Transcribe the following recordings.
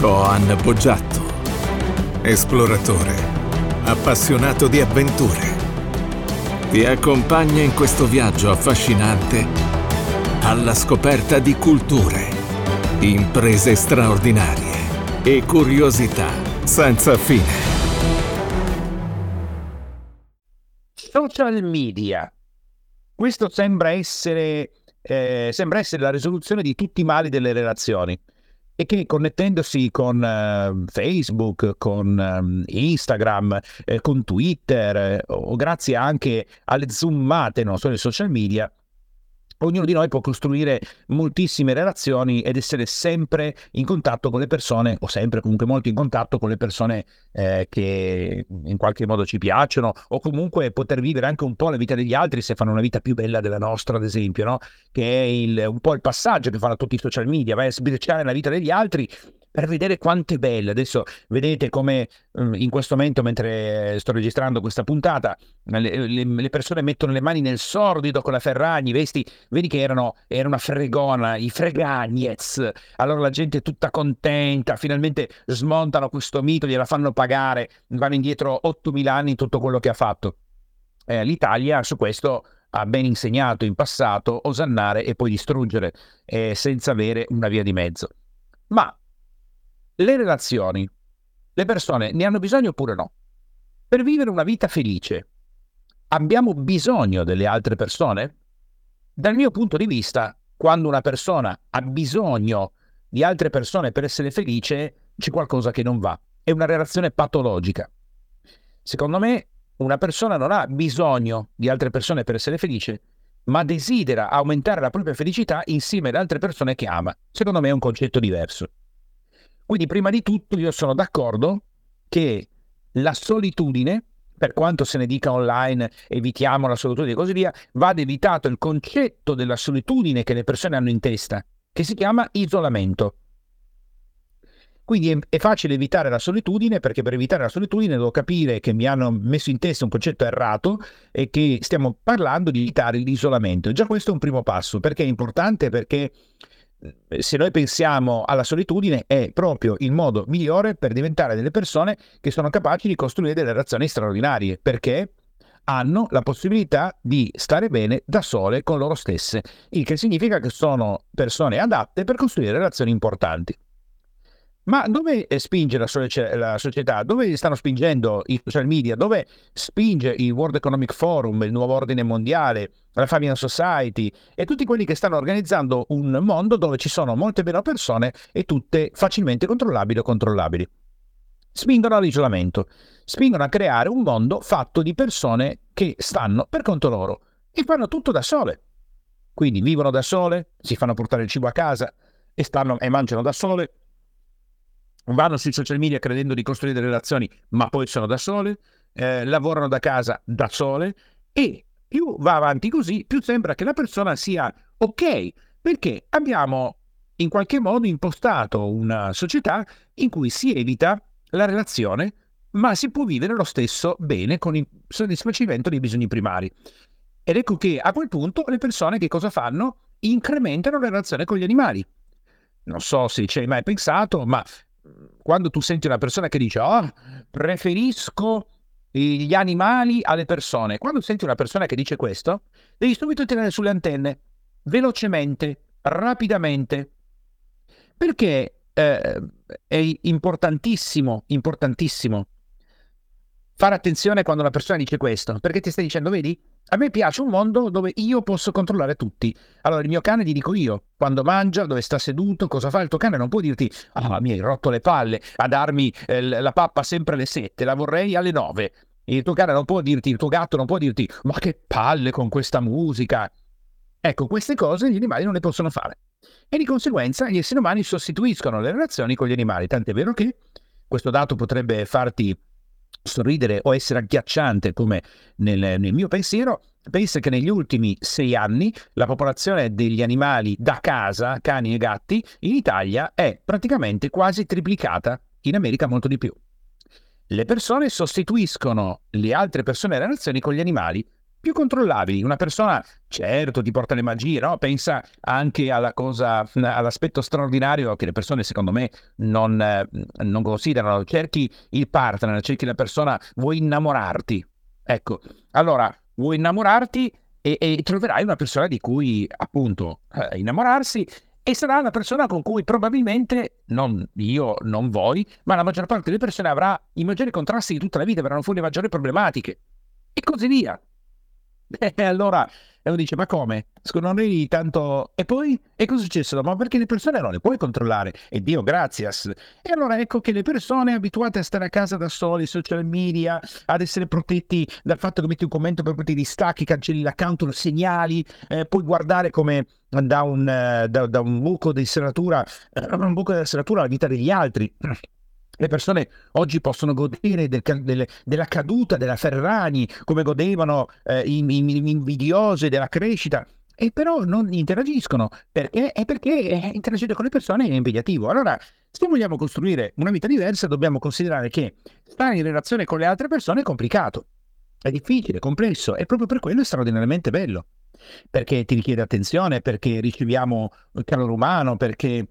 Coan Boggiatto, esploratore, appassionato di avventure. Ti accompagna in questo viaggio affascinante alla scoperta di culture, imprese straordinarie e curiosità senza fine. Social media. Questo sembra essere, eh, sembra essere la risoluzione di tutti i mali delle relazioni e che connettendosi con uh, Facebook, con um, Instagram, eh, con Twitter eh, o grazie anche alle zoomate no, sui social media, Ognuno di noi può costruire moltissime relazioni ed essere sempre in contatto con le persone, o sempre comunque molto in contatto con le persone eh, che in qualche modo ci piacciono, o comunque poter vivere anche un po' la vita degli altri se fanno una vita più bella della nostra, ad esempio, no? che è il, un po' il passaggio che fanno tutti i social media, vai a sbirciare la vita degli altri per vedere quanto è bella. Adesso vedete come mm, in questo momento, mentre sto registrando questa puntata, le, le, le persone mettono le mani nel sordido con la Ferragni, vesti, vedi che erano, era una fregona, i fregagnez. Allora la gente è tutta contenta, finalmente smontano questo mito, gliela fanno pagare, vanno indietro 8.000 anni in tutto quello che ha fatto. Eh, L'Italia su questo ha ben insegnato in passato osannare e poi distruggere eh, senza avere una via di mezzo. Ma le relazioni, le persone ne hanno bisogno oppure no? Per vivere una vita felice, abbiamo bisogno delle altre persone? Dal mio punto di vista, quando una persona ha bisogno di altre persone per essere felice, c'è qualcosa che non va. È una relazione patologica. Secondo me, una persona non ha bisogno di altre persone per essere felice, ma desidera aumentare la propria felicità insieme ad altre persone che ama. Secondo me è un concetto diverso. Quindi prima di tutto io sono d'accordo che la solitudine, per quanto se ne dica online, evitiamo la solitudine e così via, va evitato il concetto della solitudine che le persone hanno in testa, che si chiama isolamento. Quindi è, facile evitare la solitudine perché per evitare la solitudine devo capire che mi hanno messo in testa un concetto errato e che stiamo parlando di evitare l'isolamento. Già questo è un primo passo perché è importante perché se noi pensiamo alla solitudine, è proprio il modo migliore per diventare delle persone che sono capaci di costruire delle relazioni straordinarie, perché hanno la possibilità di stare bene da sole con loro stesse, il che significa che sono persone adatte per costruire relazioni importanti. Ma dove spinge la, la, società? Dove stanno spingendo i social media? Dove spinge il World Economic Forum, il nuovo ordine mondiale, la Fabian Society e tutti quelli che stanno organizzando un mondo dove ci sono molte meno persone e tutte facilmente controllabili o controllabili? Spingono all'isolamento, spingono a creare un mondo fatto di persone che stanno per conto loro e fanno tutto da sole. Quindi vivono da sole, si fanno portare il cibo a casa e, stanno, e mangiano da sole vanno sui social media credendo di costruire delle relazioni, ma poi sono da sole, eh, lavorano da casa da sole e più va avanti così, più sembra che la persona sia ok, perché abbiamo in qualche modo impostato una società in cui si evita la relazione, ma si può vivere lo stesso bene con il soddisfacimento dei bisogni primari. Ed ecco che a quel punto le persone che cosa fanno? Incrementano la relazione con gli animali. Non so se ci hai mai pensato, ma quando tu senti una persona che dice oh, preferisco gli animali alle persone, quando senti una persona che dice questo, devi subito tirare sulle antenne, velocemente, rapidamente, perché eh, è importantissimo, importantissimo fare attenzione quando una persona dice questo, perché ti stai dicendo, vedi, a me piace un mondo dove io posso controllare tutti. Allora, il mio cane gli dico io, quando mangia, dove sta seduto, cosa fa. Il tuo cane non può dirti, ah, mi hai rotto le palle a darmi eh, la pappa sempre alle sette, la vorrei alle nove. Il tuo cane non può dirti, il tuo gatto non può dirti, ma che palle con questa musica. Ecco, queste cose gli animali non le possono fare. E di conseguenza gli esseri umani sostituiscono le relazioni con gli animali. Tant'è vero che questo dato potrebbe farti sorridere o essere agghiacciante come nel, nel mio pensiero, pensa che negli ultimi sei anni la popolazione degli animali da casa, cani e gatti, in Italia è praticamente quasi triplicata, in America molto di più. Le persone sostituiscono le altre persone e le relazioni con gli animali più controllabili. Una persona, certo, ti porta le magie, no? Pensa anche alla cosa, all'aspetto straordinario che le persone, secondo me, non, eh, non considerano. Cerchi il partner, cerchi la persona, vuoi innamorarti. Ecco, allora, vuoi innamorarti e, e troverai una persona di cui, appunto, eh, innamorarsi e sarà una persona con cui probabilmente, non io, non voi, ma la maggior parte delle persone avrà i maggiori contrasti di tutta la vita, avranno fuori le maggiori problematiche e così via. E allora uno dice, ma come? Non eri tanto... E poi? E cosa è successo? Ma perché le persone non le puoi controllare? E Dio grazias. E allora ecco che le persone abituate a stare a casa da soli, social media, ad essere protetti dal fatto che metti un commento per ti distacchi, cancelli l'account, lo segnali, eh, puoi guardare come da un, uh, da, da un buco di serratura, uh, un buco della serratura la vita degli altri. Le persone oggi possono godere del, del, della caduta della Ferrari come godevano eh, i, i, invidiose della crescita, e però non interagiscono perché? È perché eh, interagire con le persone è impegnativo. Allora, se vogliamo costruire una vita diversa, dobbiamo considerare che stare in relazione con le altre persone è complicato, è difficile, complesso, e proprio per quello è straordinariamente bello. Perché ti richiede attenzione, perché riceviamo il calore umano, perché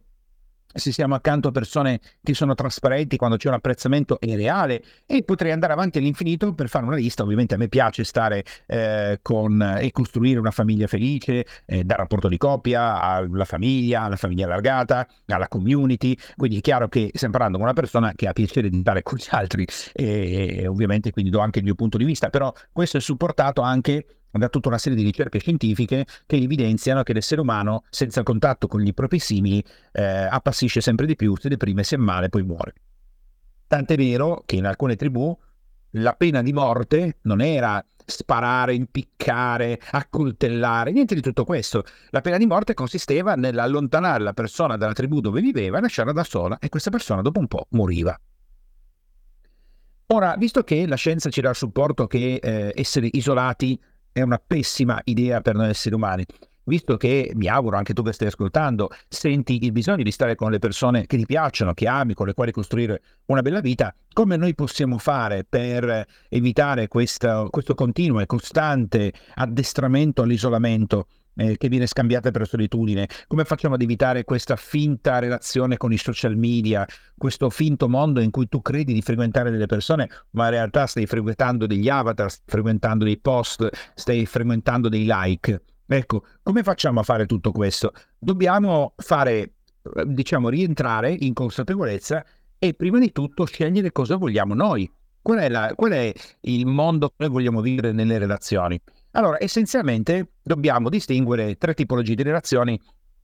se siamo accanto a persone che sono trasparenti, quando c'è un apprezzamento è reale e potrei andare avanti all'infinito per fare una lista. Ovviamente a me piace stare eh, con e costruire una famiglia felice, eh, dal rapporto di coppia alla famiglia, alla famiglia allargata, alla community. Quindi è chiaro che stiamo parlando con una persona che ha piacere di stare con gli altri e, e ovviamente quindi do anche il mio punto di vista, però questo è supportato anche da tutta una serie di ricerche scientifiche che evidenziano che l'essere umano, senza contatto con gli propri simili, eh, appassisce sempre di più, si deprime, si è male, poi muore. Tant'è vero che in alcune tribù la pena di morte non era sparare, impiccare, accoltellare, niente di tutto questo. La pena di morte consisteva nell'allontanare la persona dalla tribù dove viveva e lasciarla da sola e questa persona dopo un po' moriva. Ora, visto che la scienza ci dà il supporto che eh, essere isolati è una pessima idea per noi esseri umani. Visto che mi auguro anche tu che stai ascoltando, senti il bisogno di stare con le persone che ti piacciono, che ami, con le quali costruire una bella vita, come noi possiamo fare per evitare questo, questo continuo e costante addestramento all'isolamento eh, che viene scambiata per solitudine? Come facciamo ad evitare questa finta relazione con i social media, questo finto mondo in cui tu credi di frequentare delle persone, ma in realtà stai frequentando degli avatar, stai frequentando dei post, stai frequentando dei like? Ecco, come facciamo a fare tutto questo? Dobbiamo fare, diciamo, rientrare in consapevolezza e prima di tutto scegliere cosa vogliamo noi. Qual è, la, qual è il mondo che vogliamo vivere nelle relazioni? Allora, essenzialmente dobbiamo distinguere tre tipologie di relazioni,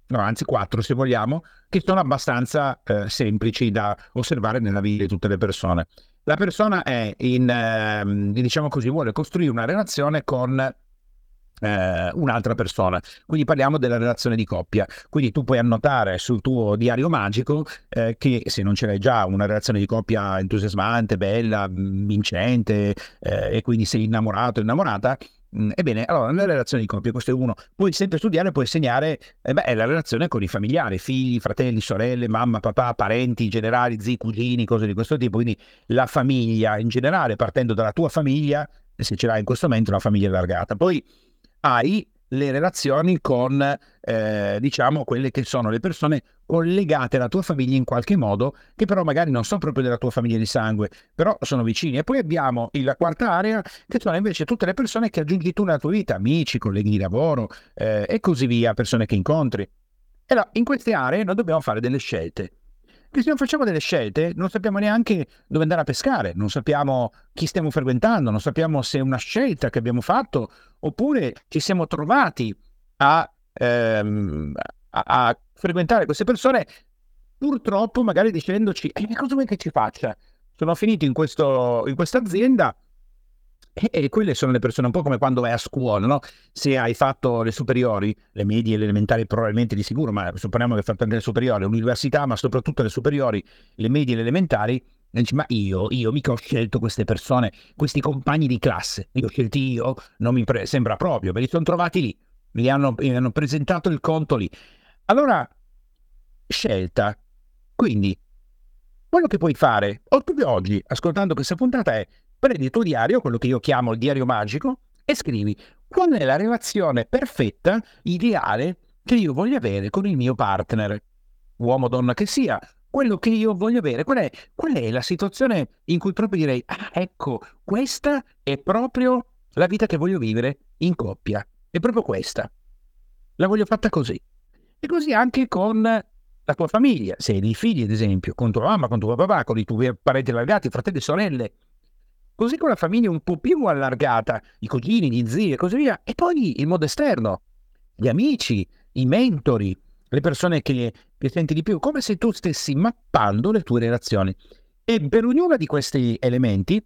no, anzi quattro se vogliamo, che sono abbastanza eh, semplici da osservare nella vita di tutte le persone. La persona è in, eh, diciamo così, vuole costruire una relazione con eh, un'altra persona. Quindi parliamo della relazione di coppia. Quindi tu puoi annotare sul tuo diario magico eh, che se non ce l'hai già una relazione di coppia entusiasmante, bella, vincente eh, e quindi sei innamorato, innamorata, Mm, ebbene, allora, nella relazione di coppia, questo è uno, puoi sempre studiare, puoi segnare, eh beh, è la relazione con i familiari, figli, fratelli, sorelle, mamma, papà, parenti generali, zii, cugini, cose di questo tipo, quindi la famiglia in generale, partendo dalla tua famiglia, se ce l'hai in questo momento, una famiglia allargata. Poi hai le relazioni con, eh, diciamo, quelle che sono le persone collegate alla tua famiglia in qualche modo, che però magari non sono proprio della tua famiglia di sangue, però sono vicini. E poi abbiamo la quarta area, che sono invece tutte le persone che aggiungi tu nella tua vita, amici, colleghi di lavoro eh, e così via, persone che incontri. E allora, in queste aree noi dobbiamo fare delle scelte che se non facciamo delle scelte. Non sappiamo neanche dove andare a pescare, non sappiamo chi stiamo frequentando, non sappiamo se è una scelta che abbiamo fatto oppure ci siamo trovati a, ehm, a, a frequentare queste persone purtroppo magari dicendoci eh, cosa vuoi che ci faccia? Sono finito in, questo, in questa azienda e, quelle sono le persone un po' come quando vai a scuola, no? Se hai fatto le superiori, le medie e le elementari probabilmente di sicuro, ma supponiamo che hai fatto anche le superiori, l'università, ma soprattutto le superiori, le medie e le elementari, dici, ma io, io mica ho scelto queste persone, questi compagni di classe, li ho scelti io, non mi pre- sembra proprio, me li sono trovati lì, mi hanno, mi hanno presentato il conto lì. Allora, scelta. Quindi, quello che puoi fare, proprio oggi, ascoltando questa puntata, è prendi il tuo diario, quello che io chiamo il diario magico, e scrivi qual è la relazione perfetta, ideale, che io voglio avere con il mio partner, uomo o donna che sia, quello che io voglio avere, qual è, qual è la situazione in cui proprio direi, ah, ecco, questa è proprio la vita che voglio vivere in coppia, è proprio questa, la voglio fatta così. E così anche con la tua famiglia, se hai dei figli ad esempio, con tua mamma, con tuo papà, con i tuoi parenti allargati, fratelli e sorelle, così con la famiglia un po' più allargata, i cugini, gli zii e così via, e poi il modo esterno, gli amici, i mentori, le persone che, che senti di più, come se tu stessi mappando le tue relazioni. E per ognuno di questi elementi,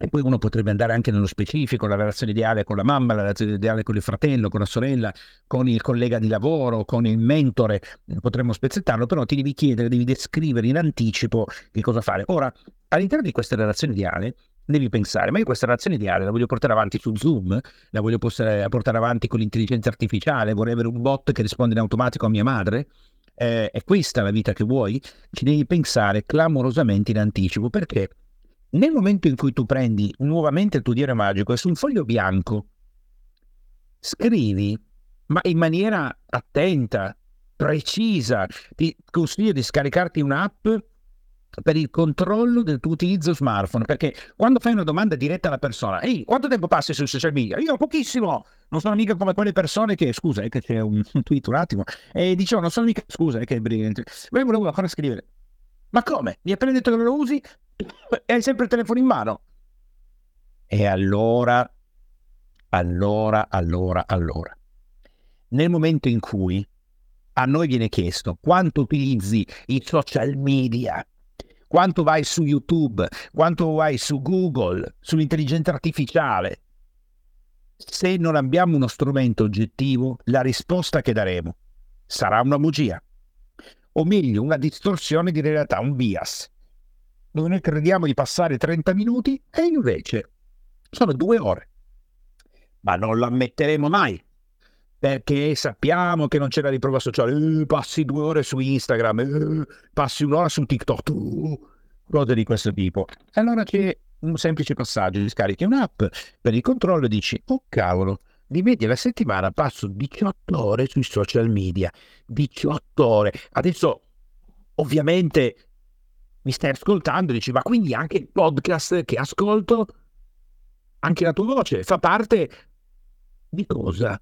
e poi uno potrebbe andare anche nello specifico, la relazione ideale con la mamma, la relazione ideale con il fratello, con la sorella, con il collega di lavoro, con il mentore, potremmo spezzettarlo, però ti devi chiedere, devi descrivere in anticipo che cosa fare. Ora, all'interno di questa relazione ideale, devi pensare, ma io questa relazione ideale la voglio portare avanti su Zoom, la voglio portare avanti con l'intelligenza artificiale, vorrei avere un bot che risponde in automatico a mia madre? Eh, è questa la vita che vuoi? Ci devi pensare clamorosamente in anticipo, perché nel momento in cui tu prendi nuovamente il tuo diario magico e su un foglio bianco scrivi, ma in maniera attenta, precisa, ti consiglio di scaricarti un'app per il controllo del tuo utilizzo smartphone, perché quando fai una domanda diretta alla persona, ehi, quanto tempo passi sui social media? Io pochissimo, non sono mica come quelle persone che, scusa, è che c'è un, tweet un attimo, e dicevo, non sono mica, scusa, è che è brillante, ma io volevo ancora scrivere, ma come? Mi hai appena detto che lo usi e hai sempre il telefono in mano? E allora, allora, allora, allora, nel momento in cui a noi viene chiesto quanto utilizzi i social media, quanto vai su YouTube, quanto vai su Google, sull'intelligenza artificiale. Se non abbiamo uno strumento oggettivo, la risposta che daremo sarà una bugia, o meglio, una distorsione di realtà, un bias, dove noi crediamo di passare 30 minuti e invece sono due ore. Ma non lo ammetteremo mai, perché sappiamo che non c'è la riprova sociale, eh, passi due ore su Instagram, eh, passi un'ora su TikTok, uh, cose di questo tipo. Allora c'è un semplice passaggio, scarichi un'app per il controllo e dici, oh cavolo, di media alla settimana passo 18 ore sui social media, 18 ore. Adesso ovviamente mi stai ascoltando e dici, ma quindi anche il podcast che ascolto, anche la tua voce, fa parte di cosa?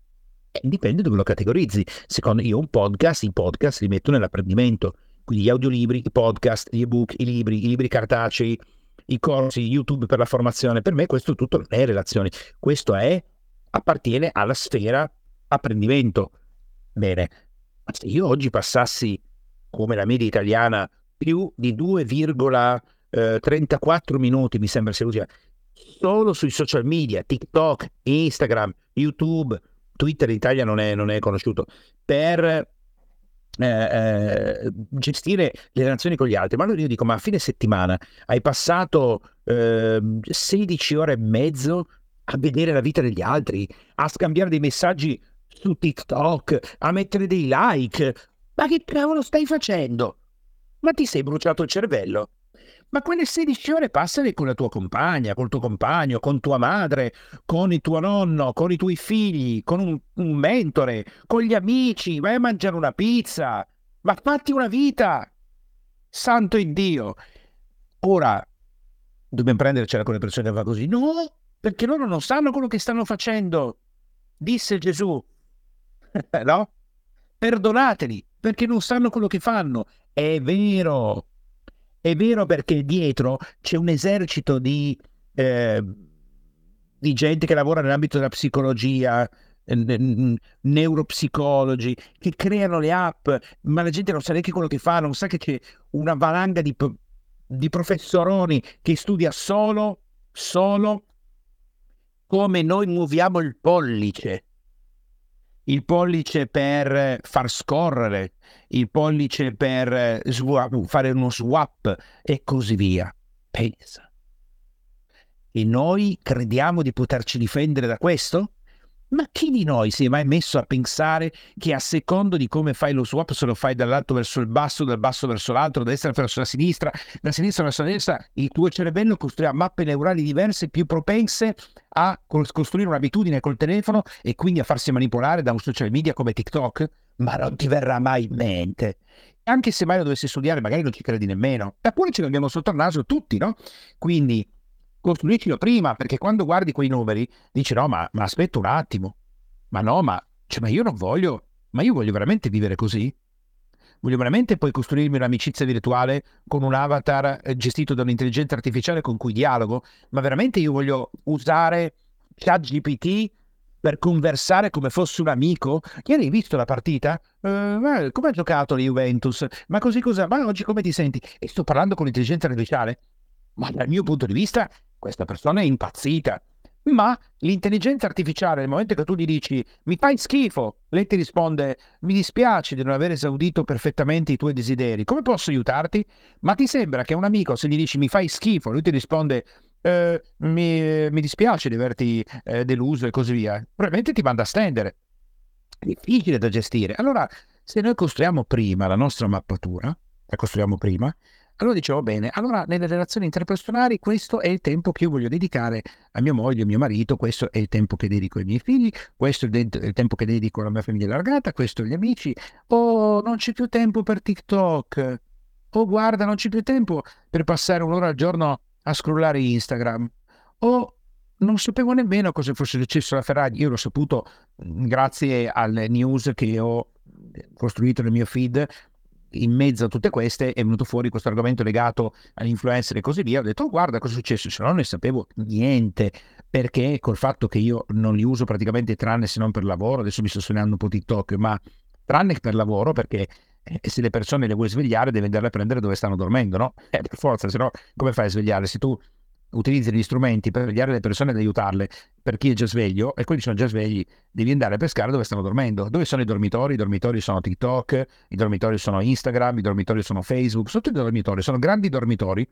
Dipende dove lo categorizzi. Secondo io un podcast, i podcast li metto nell'apprendimento, quindi gli audiolibri, i podcast, gli ebook, i libri, i libri cartacei, i corsi, YouTube per la formazione. Per me questo tutto non è relazioni, questo è, appartiene alla sfera apprendimento. Bene, se io oggi passassi, come la media italiana, più di 2,34 minuti, mi sembra sia solo sui social media, TikTok, Instagram, YouTube, Twitter in Italia non è, non è conosciuto, per eh, eh, gestire le relazioni con gli altri. Ma allora io dico, ma a fine settimana hai passato eh, 16 ore e mezzo a vedere la vita degli altri, a scambiare dei messaggi su TikTok, a mettere dei like. Ma che cavolo stai facendo? Ma ti sei bruciato il cervello? Ma quelle 16 ore passale con la tua compagna, col tuo compagno, con tua madre, con il tuo nonno, con i tuoi figli, con un, un mentore, con gli amici, vai a mangiare una pizza, ma fatti una vita! Santo Dio! Ora, dobbiamo prendercela con le persone che va così? No, perché loro non sanno quello che stanno facendo, disse Gesù. no? Perdonateli, perché non sanno quello che fanno. È vero, è vero perché dietro c'è un esercito di, eh, di gente che lavora nell'ambito della psicologia, neuropsicologi che creano le app, ma la gente non sa neanche quello che fa, non sa che c'è una valanga di, di professoroni che studia solo, solo come noi muoviamo il pollice il pollice per far scorrere, il pollice per swap, fare uno swap e così via. Pensa. E noi crediamo di poterci difendere da questo? Ma chi di noi si è mai messo a pensare che a secondo di come fai lo swap, se lo fai dall'alto verso il basso, dal basso verso l'alto, da destra verso la sinistra, da sinistra verso la destra, il tuo cervello costruirà mappe neurali diverse più propense a costruire un'abitudine col telefono e quindi a farsi manipolare da un social media come TikTok? Ma non ti verrà mai in mente. Anche se mai lo dovessi studiare, magari non ci credi nemmeno. Eppure ce l'abbiamo sotto il naso tutti, no? Quindi costruiscilo prima, perché quando guardi quei numeri dici no, ma, ma aspetta un attimo, ma no, ma, cioè, ma io non voglio, ma io voglio veramente vivere così? Voglio veramente poi costruirmi un'amicizia virtuale con un avatar eh, gestito da un'intelligenza artificiale con cui dialogo? Ma veramente io voglio usare ChatGPT per conversare come fosse un amico? Ieri hai visto la partita? Uh, come ha giocato la Juventus? Ma così cosa? Ma oggi come ti senti? E sto parlando con l'intelligenza artificiale? Ma dal mio punto di vista questa persona è impazzita. Ma l'intelligenza artificiale, nel momento che tu gli dici mi fai schifo, lei ti risponde mi dispiace di non aver esaudito perfettamente i tuoi desideri, come posso aiutarti? Ma ti sembra che un amico, se gli dici mi fai schifo, lui ti risponde eh, mi, mi, dispiace di averti eh, deluso e così via, probabilmente ti manda a stendere. È difficile da gestire. Allora, se noi costruiamo prima la nostra mappatura, la costruiamo prima, allora dicevo, bene, allora nelle relazioni interpersonali questo è il tempo che io voglio dedicare a mia moglie, a mio marito, questo è il tempo che dedico ai miei figli, questo è il, tempo che dedico alla mia famiglia allargata, questo agli amici, oh, non c'è più tempo per TikTok, oh, guarda, non c'è più tempo per passare un'ora al giorno a scrollare Instagram, o non sapevo nemmeno cosa fosse successo alla Ferrari, io l'ho saputo grazie alle news che ho costruito nel mio feed in mezzo a tutte queste è venuto fuori questo argomento legato all'influencer e così via. Ho detto, oh, guarda cosa è successo, se no non ne sapevo niente, perché col fatto che io non li uso praticamente tranne se non per lavoro, adesso mi sto suonando un po' TikTok, ma tranne per lavoro, perché eh, se le persone le vuoi svegliare devi andarle a prendere dove stanno dormendo, no? Eh, per forza, se no come fai a svegliare? Se tu utilizzi gli strumenti per svegliare le persone ed aiutarle per chi è già sveglio e quelli sono già svegli, devi andare a pescare dove stanno dormendo. Dove sono i dormitori? I dormitori sono TikTok, i dormitori sono Instagram, i dormitori sono Facebook, tutti i dormitori, sono grandi dormitori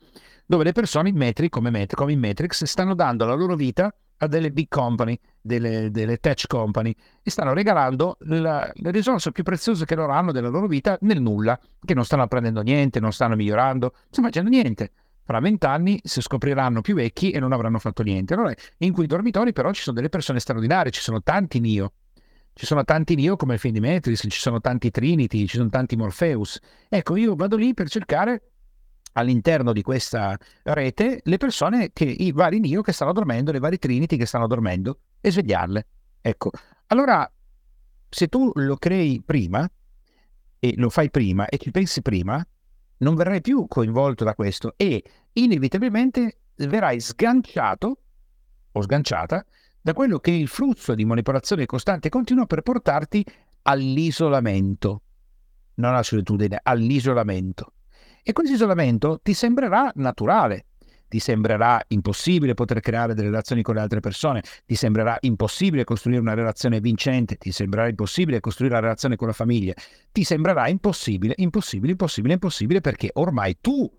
dove le persone in Metric, come, Met- come in Matrix, stanno dando la loro vita a delle big company, delle, delle tech company e stanno regalando la, le risorse più preziose che loro hanno della loro vita nel nulla, che non stanno apprendendo niente, non stanno migliorando, non stanno facendo niente fra vent'anni si scopriranno più vecchi e non avranno fatto niente. Allora, in quei dormitori però ci sono delle persone straordinarie, ci sono tanti Nio. Ci sono tanti Nio come il film di Matrix, ci sono tanti Trinity, ci sono tanti Morpheus. Ecco, io vado lì per cercare all'interno di questa rete le persone che, i vari Nio che stanno dormendo, le varie Trinity che stanno dormendo e svegliarle. Ecco, allora se tu lo crei prima e lo fai prima e ci pensi prima, non verrai più coinvolto da questo e inevitabilmente verrai sganciato o sganciata da quello che è il flusso di manipolazione costante e continua per portarti all'isolamento, non alla solitudine, all'isolamento. E questo isolamento ti sembrerà naturale, ti sembrerà impossibile poter creare delle relazioni con le altre persone, ti sembrerà impossibile costruire una relazione vincente, ti sembrerà impossibile costruire una relazione con la famiglia, ti sembrerà impossibile, impossibile, impossibile, impossibile perché ormai tu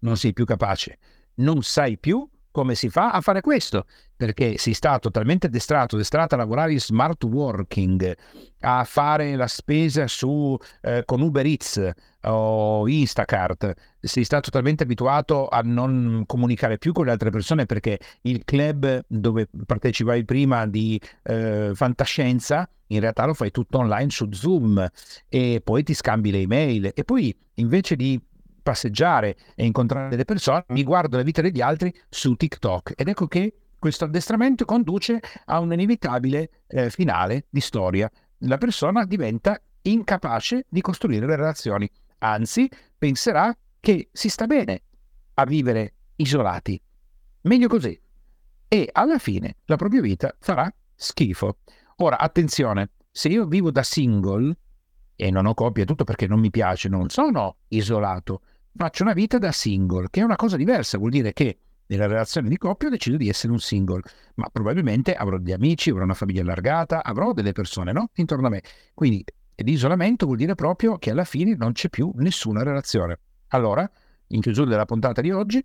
non sei più capace, non sai più come si fa a fare questo? Perché sei stato talmente addestrato, addestrata a lavorare in smart working, a fare la spesa su, eh, con Uber Eats o Instacart, sei stato talmente abituato a non comunicare più con le altre persone perché il club dove partecipavi prima di eh, fantascienza, in realtà lo fai tutto online su Zoom e poi ti scambi le email e poi invece di passeggiare e incontrare delle persone, mi guardo la vita degli altri su TikTok ed ecco che questo addestramento conduce a un inevitabile eh, finale di storia. La persona diventa incapace di costruire le relazioni, anzi penserà che si sta bene a vivere isolati. Meglio così. E alla fine la propria vita farà schifo. Ora, attenzione, se io vivo da single e non ho coppia, tutto perché non mi piace, non sono isolato, faccio una vita da single, che è una cosa diversa, vuol dire che nella relazione di coppia decido di essere un single, ma probabilmente avrò degli amici, avrò una famiglia allargata, avrò delle persone no? intorno a me. Quindi l'isolamento vuol dire proprio che alla fine non c'è più nessuna relazione. Allora, in chiusura della puntata di oggi,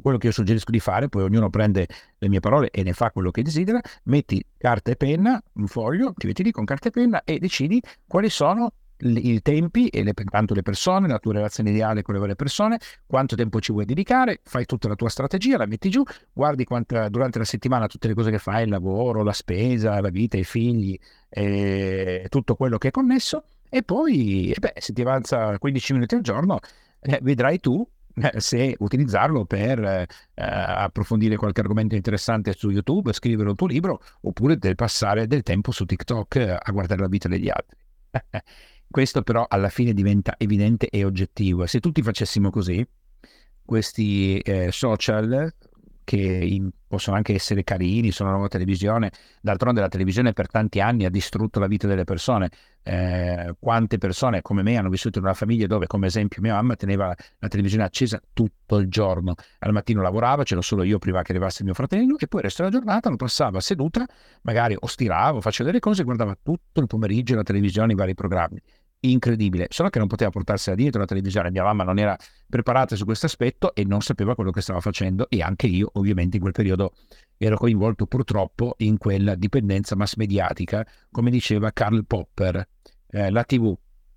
quello che io suggerisco di fare, poi ognuno prende le mie parole e ne fa quello che desidera, metti carta e penna, un foglio, ti metti lì con carta e penna e decidi quali sono i tempi e le, tanto le persone, la tua relazione ideale con le varie persone, quanto tempo ci vuoi dedicare, fai tutta la tua strategia, la metti giù, guardi quanta, durante la settimana tutte le cose che fai, il lavoro, la spesa, la vita, i figli, eh, tutto quello che è connesso e poi, eh beh, se ti avanza 15 minuti al giorno, eh, vedrai tu eh, se utilizzarlo per eh, approfondire qualche argomento interessante su YouTube, scrivere un tuo libro, oppure del passare del tempo su TikTok a guardare la vita degli altri. Questo però alla fine diventa evidente e oggettivo. Se tutti facessimo così, questi eh, social che in, possono anche essere carini, sono la nuova televisione, d'altronde la televisione per tanti anni ha distrutto la vita delle persone. Eh, quante persone come me hanno vissuto in una famiglia dove, come esempio, mia mamma teneva la televisione accesa tutto il giorno. Al mattino lavorava, c'ero solo io prima che arrivasse mio fratello, e poi il resto della giornata lo passava seduta, magari o stirava o faceva delle cose guardava tutto il pomeriggio la televisione, i vari programmi incredibile, solo che non poteva portarsela dietro la televisione, mia mamma non era preparata su questo aspetto e non sapeva quello che stava facendo e anche io ovviamente in quel periodo ero coinvolto purtroppo in quella dipendenza mass mediatica, come diceva Karl Popper, eh, la tv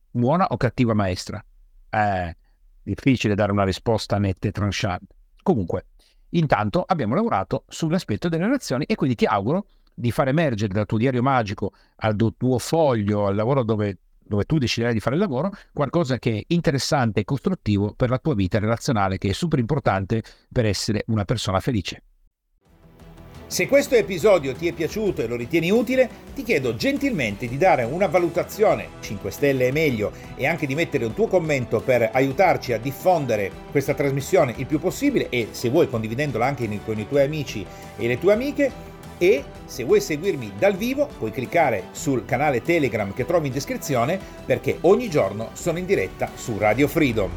buona o cattiva maestra? Eh, difficile dare una risposta netta e tranchante. Comunque, intanto abbiamo lavorato sull'aspetto delle relazioni e quindi ti auguro di far emergere dal tuo diario magico al tuo foglio, al lavoro dove dove tu deciderai di fare il lavoro, qualcosa che è interessante e costruttivo per la tua vita relazionale, che è super importante per essere una persona felice. Se questo episodio ti è piaciuto e lo ritieni utile, ti chiedo gentilmente di dare una valutazione, 5 stelle è meglio, e anche di mettere un tuo commento per aiutarci a diffondere questa trasmissione il più possibile e se vuoi condividendola anche con i tuoi amici e le tue amiche e se vuoi seguirmi dal vivo puoi cliccare sul canale Telegram che trovi in descrizione perché ogni giorno sono in diretta su Radio Freedom.